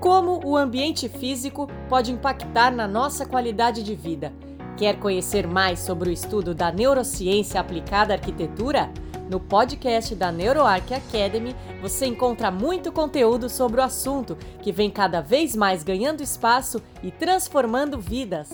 Como o ambiente físico pode impactar na nossa qualidade de vida? Quer conhecer mais sobre o estudo da neurociência aplicada à arquitetura? No podcast da NeuroArc Academy, você encontra muito conteúdo sobre o assunto, que vem cada vez mais ganhando espaço e transformando vidas.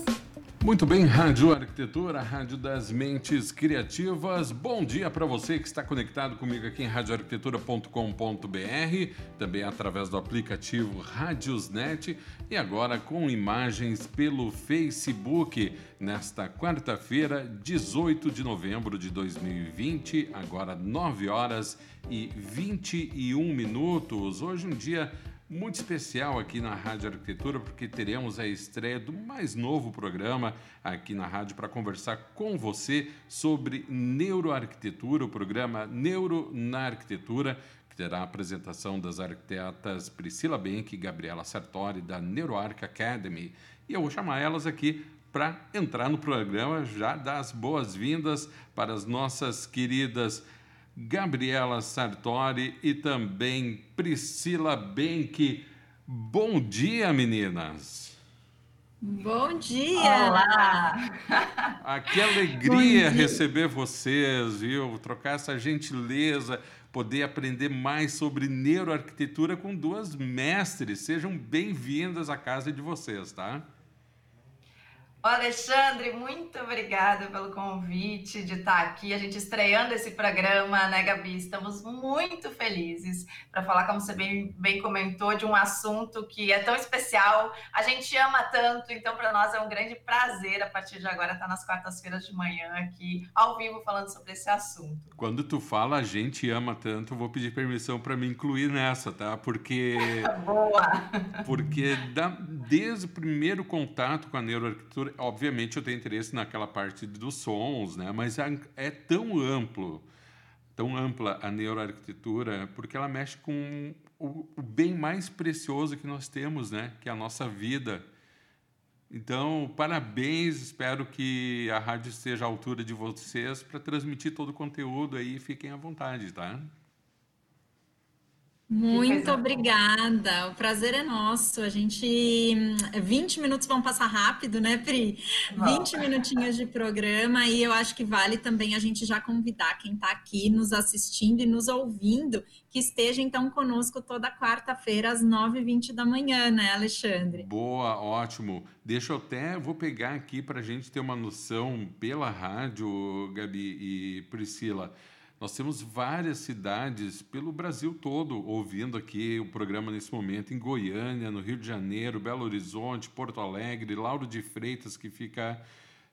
Muito bem, Rádio Arquitetura, Rádio das Mentes Criativas. Bom dia para você que está conectado comigo aqui em radioarquitetura.com.br, também através do aplicativo Radiosnet e agora com imagens pelo Facebook nesta quarta-feira, 18 de novembro de 2020, agora 9 horas e 21 minutos. Hoje um dia muito especial aqui na Rádio Arquitetura, porque teremos a estreia do mais novo programa aqui na rádio para conversar com você sobre neuroarquitetura, o programa Neuro na Arquitetura, que terá a apresentação das arquitetas Priscila Benck e Gabriela Sartori, da NeuroArc Academy. E eu vou chamar elas aqui para entrar no programa, já dar as boas-vindas para as nossas queridas Gabriela Sartori e também Priscila Benck. Bom dia, meninas! Bom dia! Olá! Ah, que alegria receber vocês, viu? Trocar essa gentileza, poder aprender mais sobre neuroarquitetura com duas mestres. Sejam bem-vindas à casa de vocês, tá? Alexandre, muito obrigada pelo convite de estar aqui, a gente estreando esse programa, né, Gabi? Estamos muito felizes para falar, como você bem, bem comentou, de um assunto que é tão especial, a gente ama tanto, então para nós é um grande prazer a partir de agora estar nas quartas-feiras de manhã aqui, ao vivo, falando sobre esse assunto. Quando tu fala a gente ama tanto, vou pedir permissão para me incluir nessa, tá? Porque. Boa! Porque da, desde o primeiro contato com a neuroarquitetura, obviamente eu tenho interesse naquela parte dos sons, né? Mas é, é tão amplo, tão ampla a neuroarquitetura, porque ela mexe com o, bem mais precioso que nós temos, né? Que é a nossa vida. Então, parabéns, espero que a rádio esteja à altura de vocês para transmitir todo o conteúdo aí, fiquem à vontade, tá? Muito obrigada, o prazer é nosso. A gente. 20 minutos vão passar rápido, né, Pri? 20 minutinhos de programa, e eu acho que vale também a gente já convidar quem está aqui nos assistindo e nos ouvindo, que esteja então conosco toda quarta-feira às 9h20 da manhã, né, Alexandre? Boa, ótimo. Deixa eu até, vou pegar aqui para a gente ter uma noção pela rádio, Gabi e Priscila. Nós temos várias cidades pelo Brasil todo ouvindo aqui o programa nesse momento, em Goiânia, no Rio de Janeiro, Belo Horizonte, Porto Alegre, Lauro de Freitas, que fica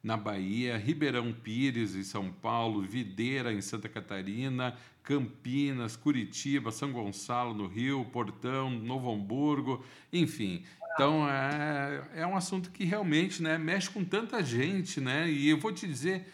na Bahia, Ribeirão Pires, em São Paulo, Videira, em Santa Catarina, Campinas, Curitiba, São Gonçalo, no Rio, Portão, Novo Hamburgo, enfim. Então, é, é um assunto que realmente né, mexe com tanta gente, né? E eu vou te dizer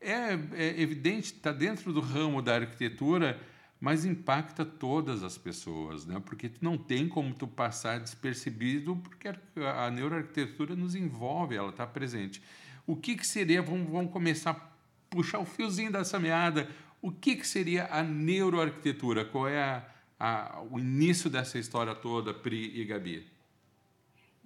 é, é evidente, está dentro do ramo da arquitetura, mas impacta todas as pessoas, né? Porque não tem como tu passar despercebido, porque a neuroarquitetura nos envolve, ela está presente. O que, que seria, vamos, vamos começar a puxar o fiozinho dessa meada, o que, que seria a neuroarquitetura? Qual é a, a, o início dessa história toda, Pri e Gabi?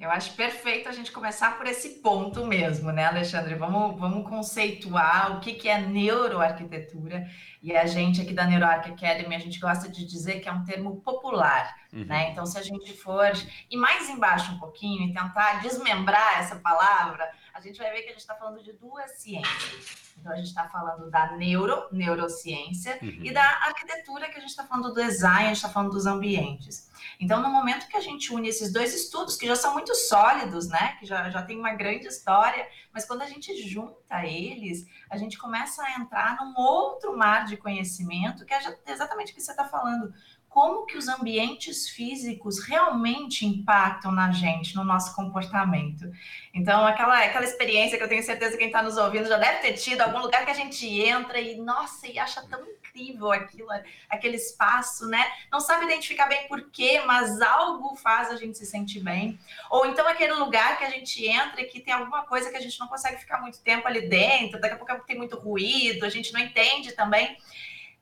Eu acho perfeito a gente começar por esse ponto mesmo, né, Alexandre? Vamos, vamos conceituar o que, que é neuroarquitetura. E a gente aqui da NeuroArc Academy, a gente gosta de dizer que é um termo popular, uhum. né? Então, se a gente for e mais embaixo um pouquinho e tentar desmembrar essa palavra, a gente vai ver que a gente está falando de duas ciências. Então, a gente está falando da neuro, neurociência, uhum. e da arquitetura, que a gente está falando do design, a gente está falando dos ambientes. Então, no momento que a gente une esses dois estudos, que já são muito sólidos, né, que já, já tem uma grande história, mas quando a gente junta eles, a gente começa a entrar num outro mar de conhecimento, que é exatamente o que você está falando como que os ambientes físicos realmente impactam na gente, no nosso comportamento. Então, aquela, aquela experiência que eu tenho certeza que quem está nos ouvindo já deve ter tido, algum lugar que a gente entra e, nossa, e acha tão incrível aquilo, aquele espaço, né? Não sabe identificar bem por quê, mas algo faz a gente se sentir bem. Ou então aquele lugar que a gente entra e que tem alguma coisa que a gente não consegue ficar muito tempo ali dentro, daqui a pouco tem muito ruído, a gente não entende também.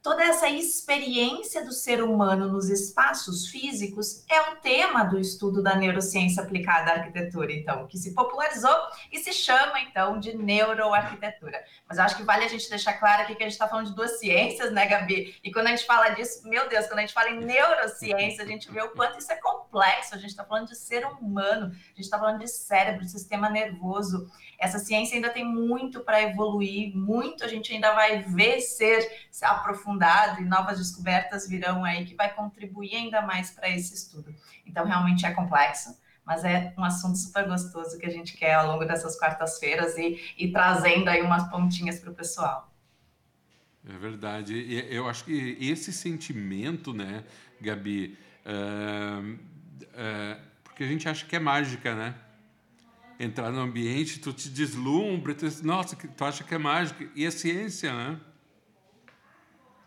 Toda essa experiência do ser humano nos espaços físicos é um tema do estudo da neurociência aplicada à arquitetura, então, que se popularizou e se chama, então, de neuroarquitetura. Mas eu acho que vale a gente deixar claro aqui que a gente está falando de duas ciências, né, Gabi? E quando a gente fala disso, meu Deus, quando a gente fala em neurociência, a gente vê o quanto isso é complexo. A gente está falando de ser humano, a gente está falando de cérebro, de sistema nervoso. Essa ciência ainda tem muito para evoluir, muito a gente ainda vai ver ser aprofundado e novas descobertas virão aí que vai contribuir ainda mais para esse estudo. Então, realmente é complexo mas é um assunto super gostoso que a gente quer ao longo dessas quartas-feiras e, e trazendo aí umas pontinhas para o pessoal. É verdade. Eu acho que esse sentimento, né, Gabi, uh, uh, porque a gente acha que é mágica, né? Entrar no ambiente, tu te deslumbra, tu, nossa, tu acha que é mágica. E é ciência, né?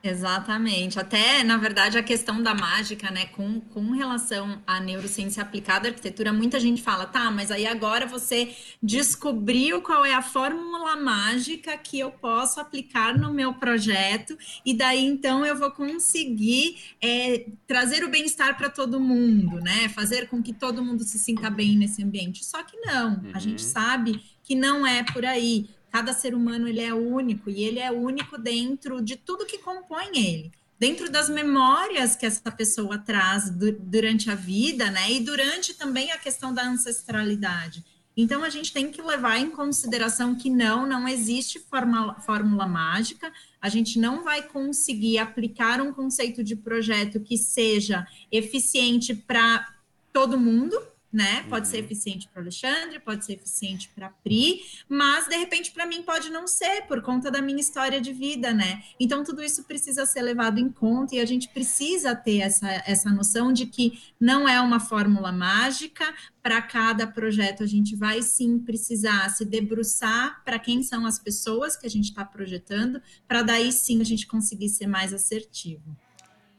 Exatamente. Até, na verdade, a questão da mágica, né, com, com relação à neurociência aplicada à arquitetura, muita gente fala, tá, mas aí agora você descobriu qual é a fórmula mágica que eu posso aplicar no meu projeto, e daí então eu vou conseguir é, trazer o bem-estar para todo mundo, né? Fazer com que todo mundo se sinta bem nesse ambiente. Só que não, uhum. a gente uhum. sabe que não é por aí cada ser humano ele é único e ele é único dentro de tudo que compõe ele, dentro das memórias que essa pessoa traz durante a vida, né? E durante também a questão da ancestralidade. Então a gente tem que levar em consideração que não, não existe fórmula, fórmula mágica, a gente não vai conseguir aplicar um conceito de projeto que seja eficiente para todo mundo, né? Pode uhum. ser eficiente para o Alexandre, pode ser eficiente para a Pri, mas de repente para mim pode não ser por conta da minha história de vida, né? Então tudo isso precisa ser levado em conta e a gente precisa ter essa, essa noção de que não é uma fórmula mágica, para cada projeto a gente vai sim precisar se debruçar para quem são as pessoas que a gente está projetando, para daí sim a gente conseguir ser mais assertivo.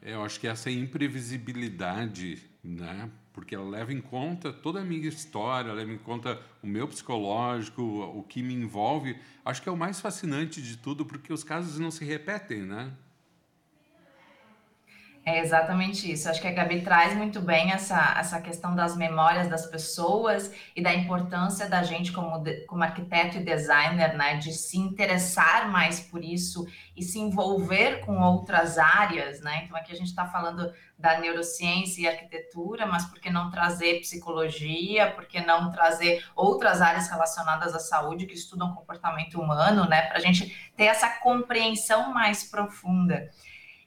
Eu acho que essa imprevisibilidade, né? Porque ela leva em conta toda a minha história, leva em conta o meu psicológico, o que me envolve. Acho que é o mais fascinante de tudo, porque os casos não se repetem, né? É exatamente isso. Acho que a Gabi traz muito bem essa, essa questão das memórias das pessoas e da importância da gente, como, como arquiteto e designer, né, de se interessar mais por isso e se envolver com outras áreas. Né? Então, aqui a gente está falando da neurociência e arquitetura, mas por que não trazer psicologia? Por que não trazer outras áreas relacionadas à saúde que estudam comportamento humano, né? Para a gente ter essa compreensão mais profunda.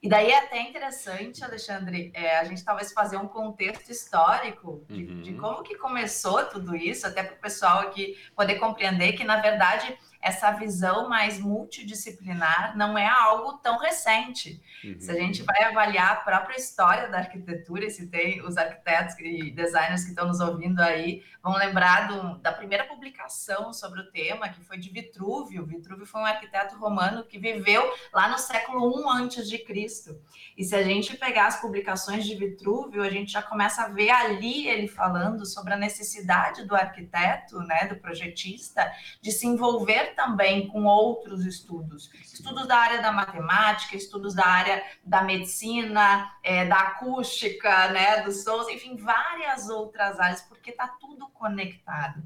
E daí é até interessante, Alexandre, é, a gente talvez fazer um contexto histórico de, uhum. de como que começou tudo isso, até para o pessoal aqui poder compreender que, na verdade, essa visão mais multidisciplinar não é algo tão recente. Uhum. Se a gente vai avaliar a própria história da arquitetura, se tem os arquitetos e designers que estão nos ouvindo aí, vão lembrar do, da primeira publicação sobre o tema, que foi de Vitrúvio. Vitrúvio foi um arquiteto romano que viveu lá no século I antes de Cristo. E se a gente pegar as publicações de Vitrúvio, a gente já começa a ver ali ele falando sobre a necessidade do arquiteto, né, do projetista, de se envolver também com outros estudos, estudos da área da matemática, estudos da área da medicina, é, da acústica, né, dos sons, enfim, várias outras áreas, porque está tudo conectado.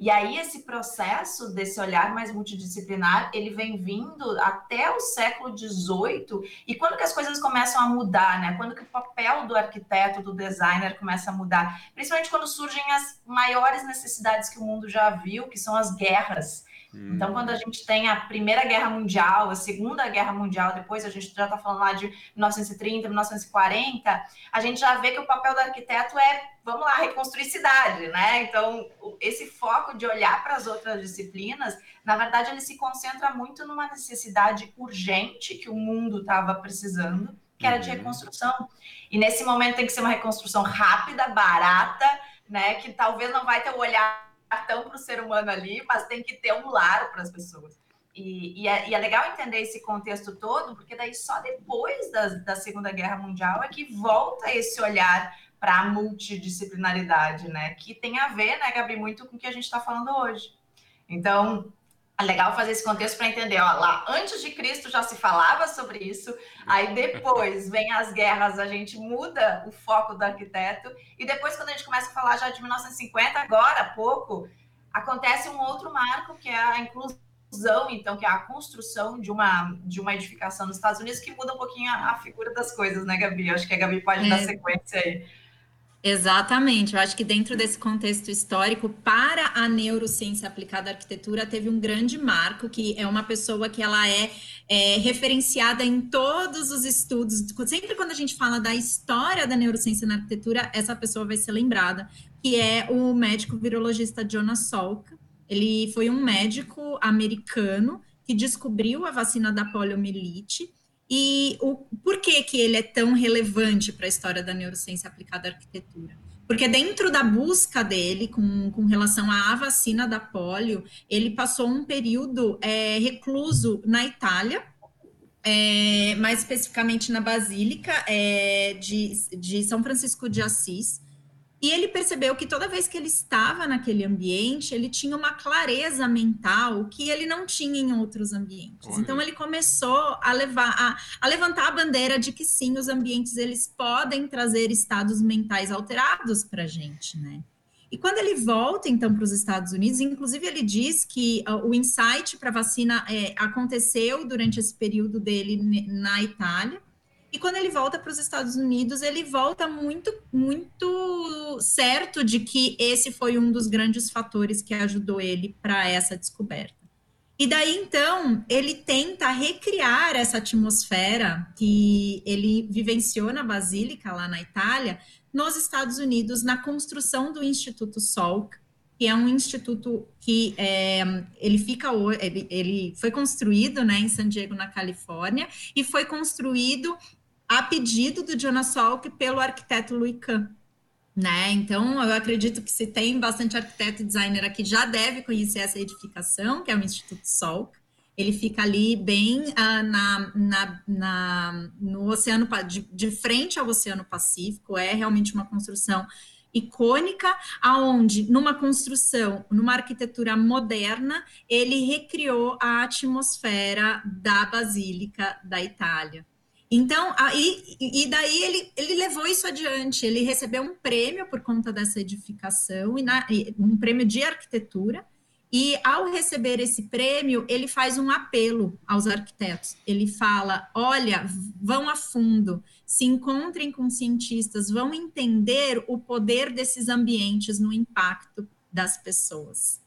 E aí esse processo desse olhar mais multidisciplinar, ele vem vindo até o século XVIII, e quando que as coisas começam a mudar, né? Quando que o papel do arquiteto, do designer começa a mudar? Principalmente quando surgem as maiores necessidades que o mundo já viu, que são as guerras. Então, quando a gente tem a Primeira Guerra Mundial, a Segunda Guerra Mundial, depois a gente já está falando lá de 1930, 1940, a gente já vê que o papel do arquiteto é, vamos lá, reconstruir cidade, né? Então, esse foco de olhar para as outras disciplinas, na verdade, ele se concentra muito numa necessidade urgente que o mundo estava precisando, que era de uhum. reconstrução. E nesse momento tem que ser uma reconstrução rápida, barata, né? Que talvez não vai ter o olhar cartão para o ser humano ali, mas tem que ter um lar para as pessoas. E, e, é, e, é, legal entender esse contexto todo, porque daí só depois da, da Segunda Guerra Mundial é que volta esse olhar para a multidisciplinaridade, né? Que tem a ver, né, Gabi, muito com o que a gente está falando hoje. Então, é legal fazer esse contexto para entender, ó, lá antes de Cristo já se falava sobre isso, aí depois vem as guerras, a gente muda o foco do arquiteto, e depois quando a gente começa a falar já de 1950, agora há pouco, acontece um outro marco que é a inclusão, então, que é a construção de uma, de uma edificação nos Estados Unidos, que muda um pouquinho a, a figura das coisas, né, Gabi? Acho que a Gabi pode é. dar sequência aí. Exatamente, eu acho que dentro desse contexto histórico, para a neurociência aplicada à arquitetura, teve um grande marco, que é uma pessoa que ela é, é, referenciada em todos os estudos. Sempre quando a gente fala da história da neurociência na arquitetura, essa pessoa vai ser lembrada, que é o médico virologista Jonas Salk. Ele foi um médico americano que descobriu a vacina da poliomielite e o, por que, que ele é tão relevante para a história da neurociência aplicada à arquitetura? Porque dentro da busca dele com, com relação à vacina da polio, ele passou um período é, recluso na Itália, é, mais especificamente na Basílica é, de, de São Francisco de Assis, e ele percebeu que toda vez que ele estava naquele ambiente, ele tinha uma clareza mental que ele não tinha em outros ambientes. Olha. Então ele começou a levar a, a, levantar a bandeira de que sim, os ambientes eles podem trazer estados mentais alterados para a gente, né? E quando ele volta então para os Estados Unidos, inclusive ele diz que uh, o insight para a vacina é, aconteceu durante esse período dele na Itália e quando ele volta para os Estados Unidos, ele volta muito, muito certo de que esse foi um dos grandes fatores que ajudou ele para essa descoberta. E daí então ele tenta recriar essa atmosfera que ele vivenciou na Basílica, lá na Itália, nos Estados Unidos, na construção do Instituto Salk, que é um instituto que é, ele fica ele, ele foi construído né, em San Diego, na Califórnia, e foi construído a pedido do Jonas Salk pelo arquiteto Louis Kahn. Né? Então, eu acredito que se tem bastante arquiteto e designer aqui, já deve conhecer essa edificação, que é o Instituto Salk. Ele fica ali bem uh, na, na, na, no oceano, de, de frente ao Oceano Pacífico, é realmente uma construção icônica, aonde numa construção, numa arquitetura moderna, ele recriou a atmosfera da Basílica da Itália. Então, aí, e daí ele, ele levou isso adiante, ele recebeu um prêmio por conta dessa edificação, e na, um prêmio de arquitetura, e ao receber esse prêmio, ele faz um apelo aos arquitetos. Ele fala: olha, vão a fundo, se encontrem com cientistas, vão entender o poder desses ambientes no impacto das pessoas.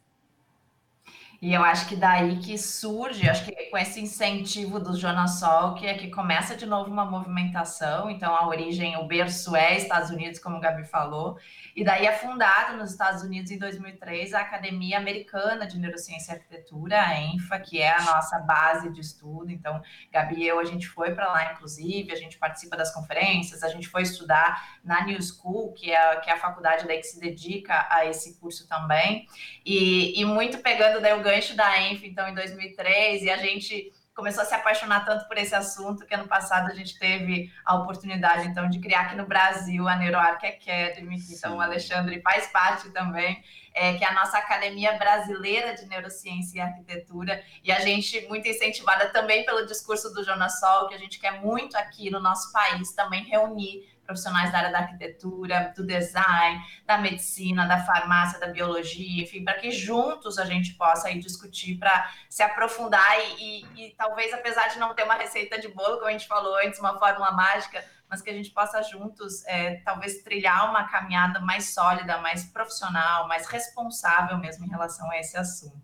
E eu acho que daí que surge, acho que com esse incentivo do Jonas Salk é que começa de novo uma movimentação. Então, a origem, o berço é Estados Unidos, como o Gabi falou. E daí é fundada nos Estados Unidos em 2003 a Academia Americana de Neurociência e Arquitetura, a ENFA, que é a nossa base de estudo. Então, Gabi e eu, a gente foi para lá, inclusive, a gente participa das conferências, a gente foi estudar na New School, que é, que é a faculdade daí que se dedica a esse curso também. E, e muito pegando daí o gancho da ENFA, então, em 2003, e a gente começou a se apaixonar tanto por esse assunto que ano passado a gente teve a oportunidade então de criar aqui no Brasil a NeuroArc Academy, que então o Alexandre faz parte também, é, que é a nossa Academia Brasileira de Neurociência e Arquitetura, e a gente muito incentivada também pelo discurso do Jonas Sol, que a gente quer muito aqui no nosso país também reunir profissionais da área da arquitetura, do design, da medicina, da farmácia, da biologia, enfim, para que juntos a gente possa aí discutir para se aprofundar e, e, e, talvez, apesar de não ter uma receita de bolo, como a gente falou antes, uma fórmula mágica, mas que a gente possa juntos, é, talvez, trilhar uma caminhada mais sólida, mais profissional, mais responsável mesmo em relação a esse assunto.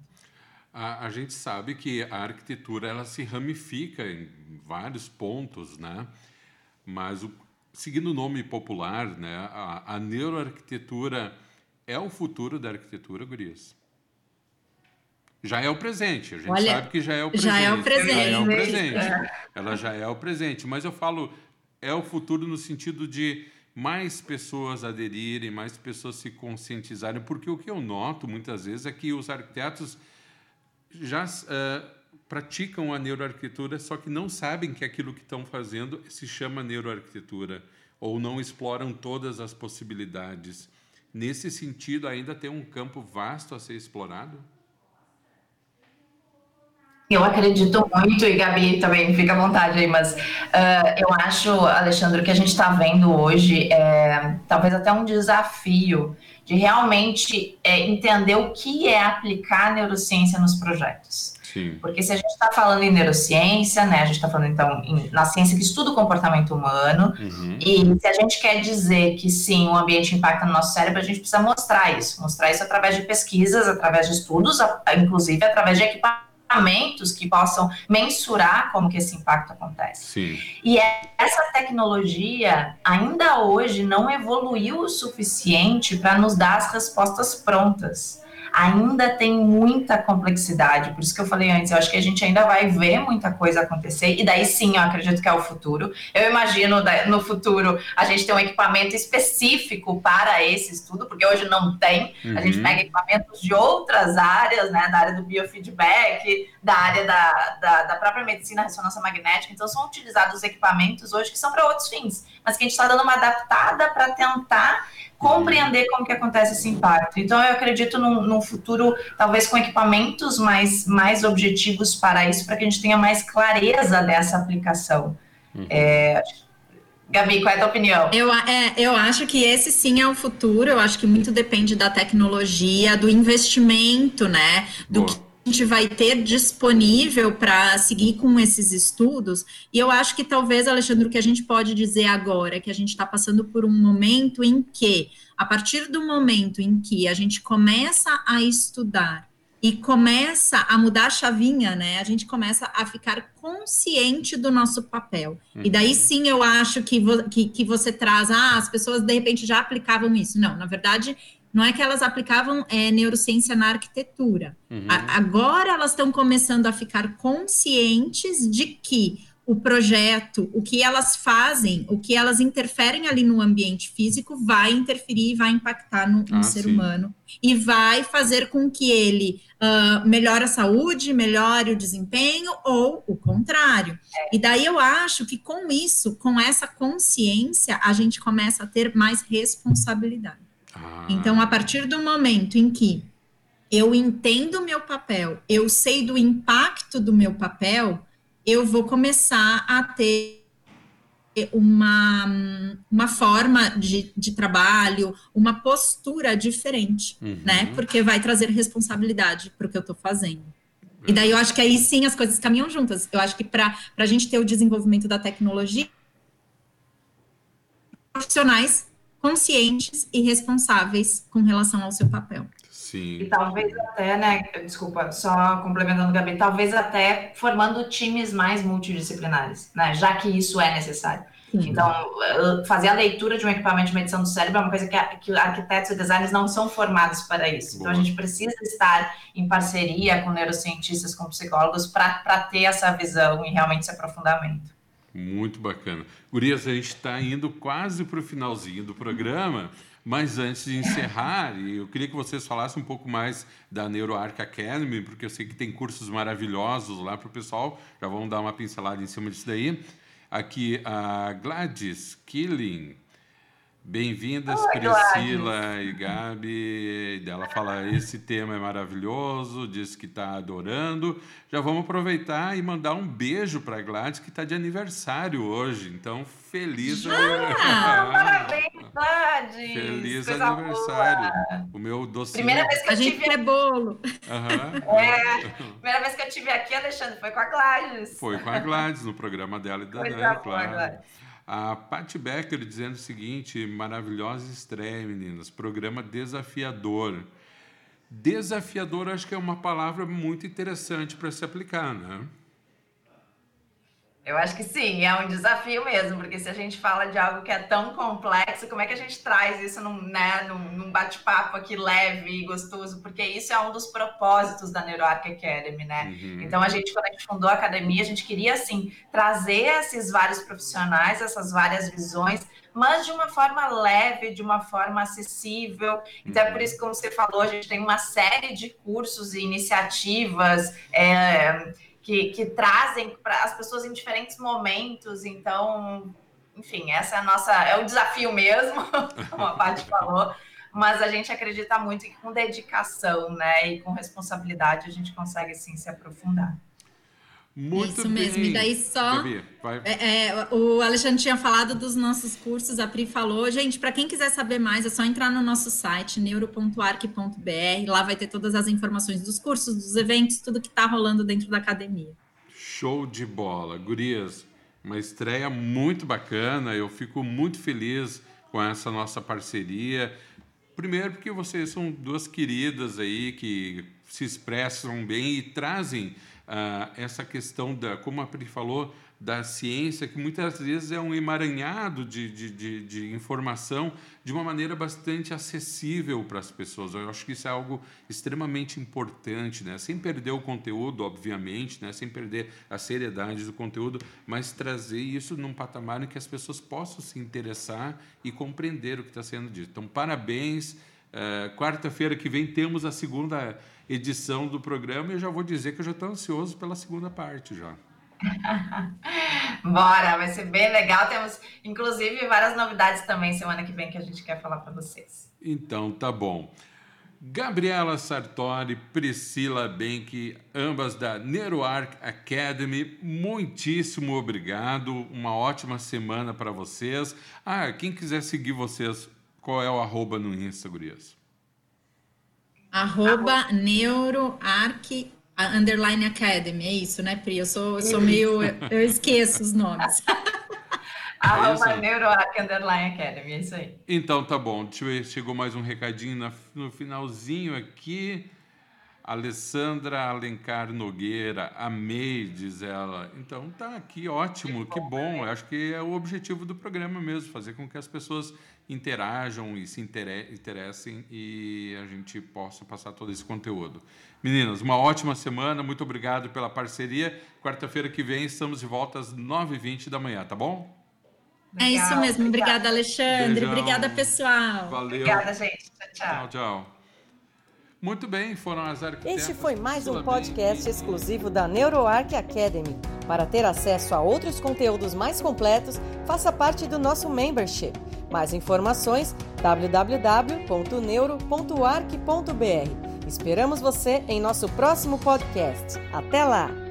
A, a gente sabe que a arquitetura ela se ramifica em vários pontos, né? Mas o, seguindo o nome popular, né, a, a neuroarquitetura é o futuro da arquitetura, Gurias? Já é o presente, a gente Olha, sabe que já é o presente. Já é o presente. Já é o presente. Ela já é o presente, mas eu falo, é o futuro no sentido de mais pessoas aderirem, mais pessoas se conscientizarem, porque o que eu noto muitas vezes é que os arquitetos já uh, praticam a neuroarquitetura, só que não sabem que aquilo que estão fazendo se chama neuroarquitetura, ou não exploram todas as possibilidades. Nesse sentido, ainda tem um campo vasto a ser explorado? Eu acredito muito, e Gabi também fica à vontade aí, mas uh, eu acho, Alexandre, que a gente está vendo hoje é talvez até um desafio de realmente é, entender o que é aplicar neurociência nos projetos. Sim. Porque se a gente está falando em neurociência, né, a gente está falando então em, na ciência que estuda o comportamento humano, uhum. e se a gente quer dizer que sim, o ambiente impacta no nosso cérebro, a gente precisa mostrar isso, mostrar isso através de pesquisas, através de estudos, inclusive através de equipamentos que possam mensurar como que esse impacto acontece. Sim. E essa tecnologia ainda hoje não evoluiu o suficiente para nos dar as respostas prontas ainda tem muita complexidade. Por isso que eu falei antes, eu acho que a gente ainda vai ver muita coisa acontecer, e daí sim eu acredito que é o futuro. Eu imagino no futuro a gente ter um equipamento específico para esse estudo, porque hoje não tem. Uhum. A gente uhum. pega equipamentos de outras áreas, né, da área do biofeedback, da área da, da, da própria medicina, ressonância magnética. Então, são utilizados equipamentos hoje que são para outros fins, mas que a gente está dando uma adaptada para tentar compreender como que acontece esse impacto. Então, eu acredito num, num, futuro, talvez com equipamentos mais, mais objetivos para isso, para que a gente tenha mais clareza dessa aplicação. Uhum. É, Gabi, qual é a tua opinião? Eu, é, eu acho que esse sim é o futuro, eu acho que muito depende da tecnologia, do investimento, né? Do Boa. que gente vai ter disponível para seguir com esses estudos. E eu acho que talvez, Alexandre, o que a gente pode dizer agora é que a gente está passando por um momento em que, a partir do momento em que a gente começa a estudar e começa a mudar a chavinha, né? A gente começa a ficar consciente do nosso papel. Uhum. E daí sim eu acho que, vo que, que você traz, ah, as pessoas de repente já aplicavam isso. Não, na verdade, não é que elas aplicavam é, neurociência na arquitetura. Uhum. A, agora elas estão começando a ficar conscientes de que o projeto, o que elas fazem, o que elas interferem ali no ambiente físico, vai interferir e vai impactar no, no ah, ser sim. humano e vai fazer com que ele uh, melhore a saúde, melhore o desempenho ou o contrário. E daí eu acho que com isso, com essa consciência, a gente começa a ter mais responsabilidade. Ah. Então, a partir do momento em que eu entendo o meu papel, eu sei do impacto do meu papel, eu vou começar a ter uma, uma forma de, de trabalho, uma postura diferente, uhum. né? Porque vai trazer responsabilidade para o que eu estou fazendo. E daí eu acho que aí sim as coisas caminham juntas. Eu acho que para a gente ter o desenvolvimento da tecnologia, profissionais conscientes e responsáveis com relação ao seu papel. Sim. E talvez até, né, desculpa, só complementando, Gabi, talvez até formando times mais multidisciplinares, né, já que isso é necessário. Sim. Então, fazer a leitura de um equipamento de medição do cérebro é uma coisa que, que arquitetos e designers não são formados para isso. Boa. Então, a gente precisa estar em parceria com neurocientistas, com psicólogos, para ter essa visão e realmente esse aprofundamento. Muito bacana. Gurias, a gente está indo quase para o finalzinho do programa, mas antes de encerrar, eu queria que vocês falassem um pouco mais da NeuroArc Academy, porque eu sei que tem cursos maravilhosos lá para o pessoal, já vamos dar uma pincelada em cima disso daí. Aqui a Gladys Killing Bem-vindas, Priscila e Gabi. Ela fala: esse tema é maravilhoso, diz que está adorando. Já vamos aproveitar e mandar um beijo para a Gladys, que está de aniversário hoje. Então, feliz ah, Parabéns, Gladys! Feliz Coisa aniversário. Boa. O meu docinho. Primeira vez que a gente tive... é bolo. Uhum. É, primeira vez que eu tive aqui, Alexandre, foi com a Gladys. Foi com a Gladys, no programa dela e da Ana, claro. Gladys. A Pat Becker dizendo o seguinte: maravilhosa estreia, meninas. Programa desafiador. Desafiador, acho que é uma palavra muito interessante para se aplicar, né? Eu acho que sim, é um desafio mesmo, porque se a gente fala de algo que é tão complexo, como é que a gente traz isso num, né, num, num bate-papo aqui leve e gostoso? Porque isso é um dos propósitos da NeuroArc Academy, né? Uhum. Então, a gente, quando a gente fundou a academia, a gente queria, assim, trazer esses vários profissionais, essas várias visões, mas de uma forma leve, de uma forma acessível. Então, é por isso, como você falou, a gente tem uma série de cursos e iniciativas. É, que, que trazem para as pessoas em diferentes momentos. Então, enfim, essa é a nossa, é o desafio mesmo, como a Paty falou, mas a gente acredita muito que com dedicação, né, e com responsabilidade a gente consegue sim se aprofundar. Muito Isso bem. mesmo. E daí só. Gabi. É, é, o Alexandre tinha falado dos nossos cursos, a Pri falou. Gente, para quem quiser saber mais, é só entrar no nosso site, neuro.arc.br. Lá vai ter todas as informações dos cursos, dos eventos, tudo que está rolando dentro da academia. Show de bola. Gurias, uma estreia muito bacana. Eu fico muito feliz com essa nossa parceria. Primeiro, porque vocês são duas queridas aí que se expressam bem e trazem uh, essa questão da, como a Pri falou, da ciência, que muitas vezes é um emaranhado de, de, de, de, informação de uma maneira bastante acessível para as pessoas. Eu acho que isso é algo extremamente importante, né? sem perder o conteúdo, obviamente, né? sem perder a seriedade do conteúdo, mas trazer isso num patamar em que as pessoas possam se interessar e compreender o que está sendo dito. Então, parabéns. Uh, Quarta-feira que vem temos a segunda edição do programa e eu já vou dizer que eu já estou ansioso pela segunda parte já. Bora, vai ser bem legal. Temos, inclusive, várias novidades também semana que vem que a gente quer falar para vocês. Então, tá bom. Gabriela Sartori, Priscila Benck, ambas da NeuroArc Academy, muitíssimo obrigado. Uma ótima semana para vocês. Ah, quem quiser seguir vocês, qual é o arroba no Insta, gurias? Arroba NeuroArc underline Academy, é isso, né, Pri? Eu sou, eu sou meio. Eu esqueço os nomes. Arroba é NeuroArc underline Academy, é isso aí. Então tá bom. Deixa eu ver, chegou mais um recadinho no finalzinho aqui. Alessandra Alencar Nogueira, amei, diz ela. Então tá aqui, ótimo, que bom. Que bom. Acho que é o objetivo do programa mesmo, fazer com que as pessoas interajam e se interessem e a gente possa passar todo esse conteúdo. Meninas, uma ótima semana, muito obrigado pela parceria. Quarta-feira que vem estamos de volta às 9h20 da manhã, tá bom? Legal, é isso mesmo. Obrigada, Alexandre. Beijão. Obrigada, pessoal. Valeu. Obrigada, gente. Tchau, tchau. Tchau, tchau. Muito bem, foram as arquitetas. Este foi mais um podcast exclusivo da NeuroArc Academy. Para ter acesso a outros conteúdos mais completos, faça parte do nosso membership. Mais informações www.neuro.arc.br. Esperamos você em nosso próximo podcast. Até lá!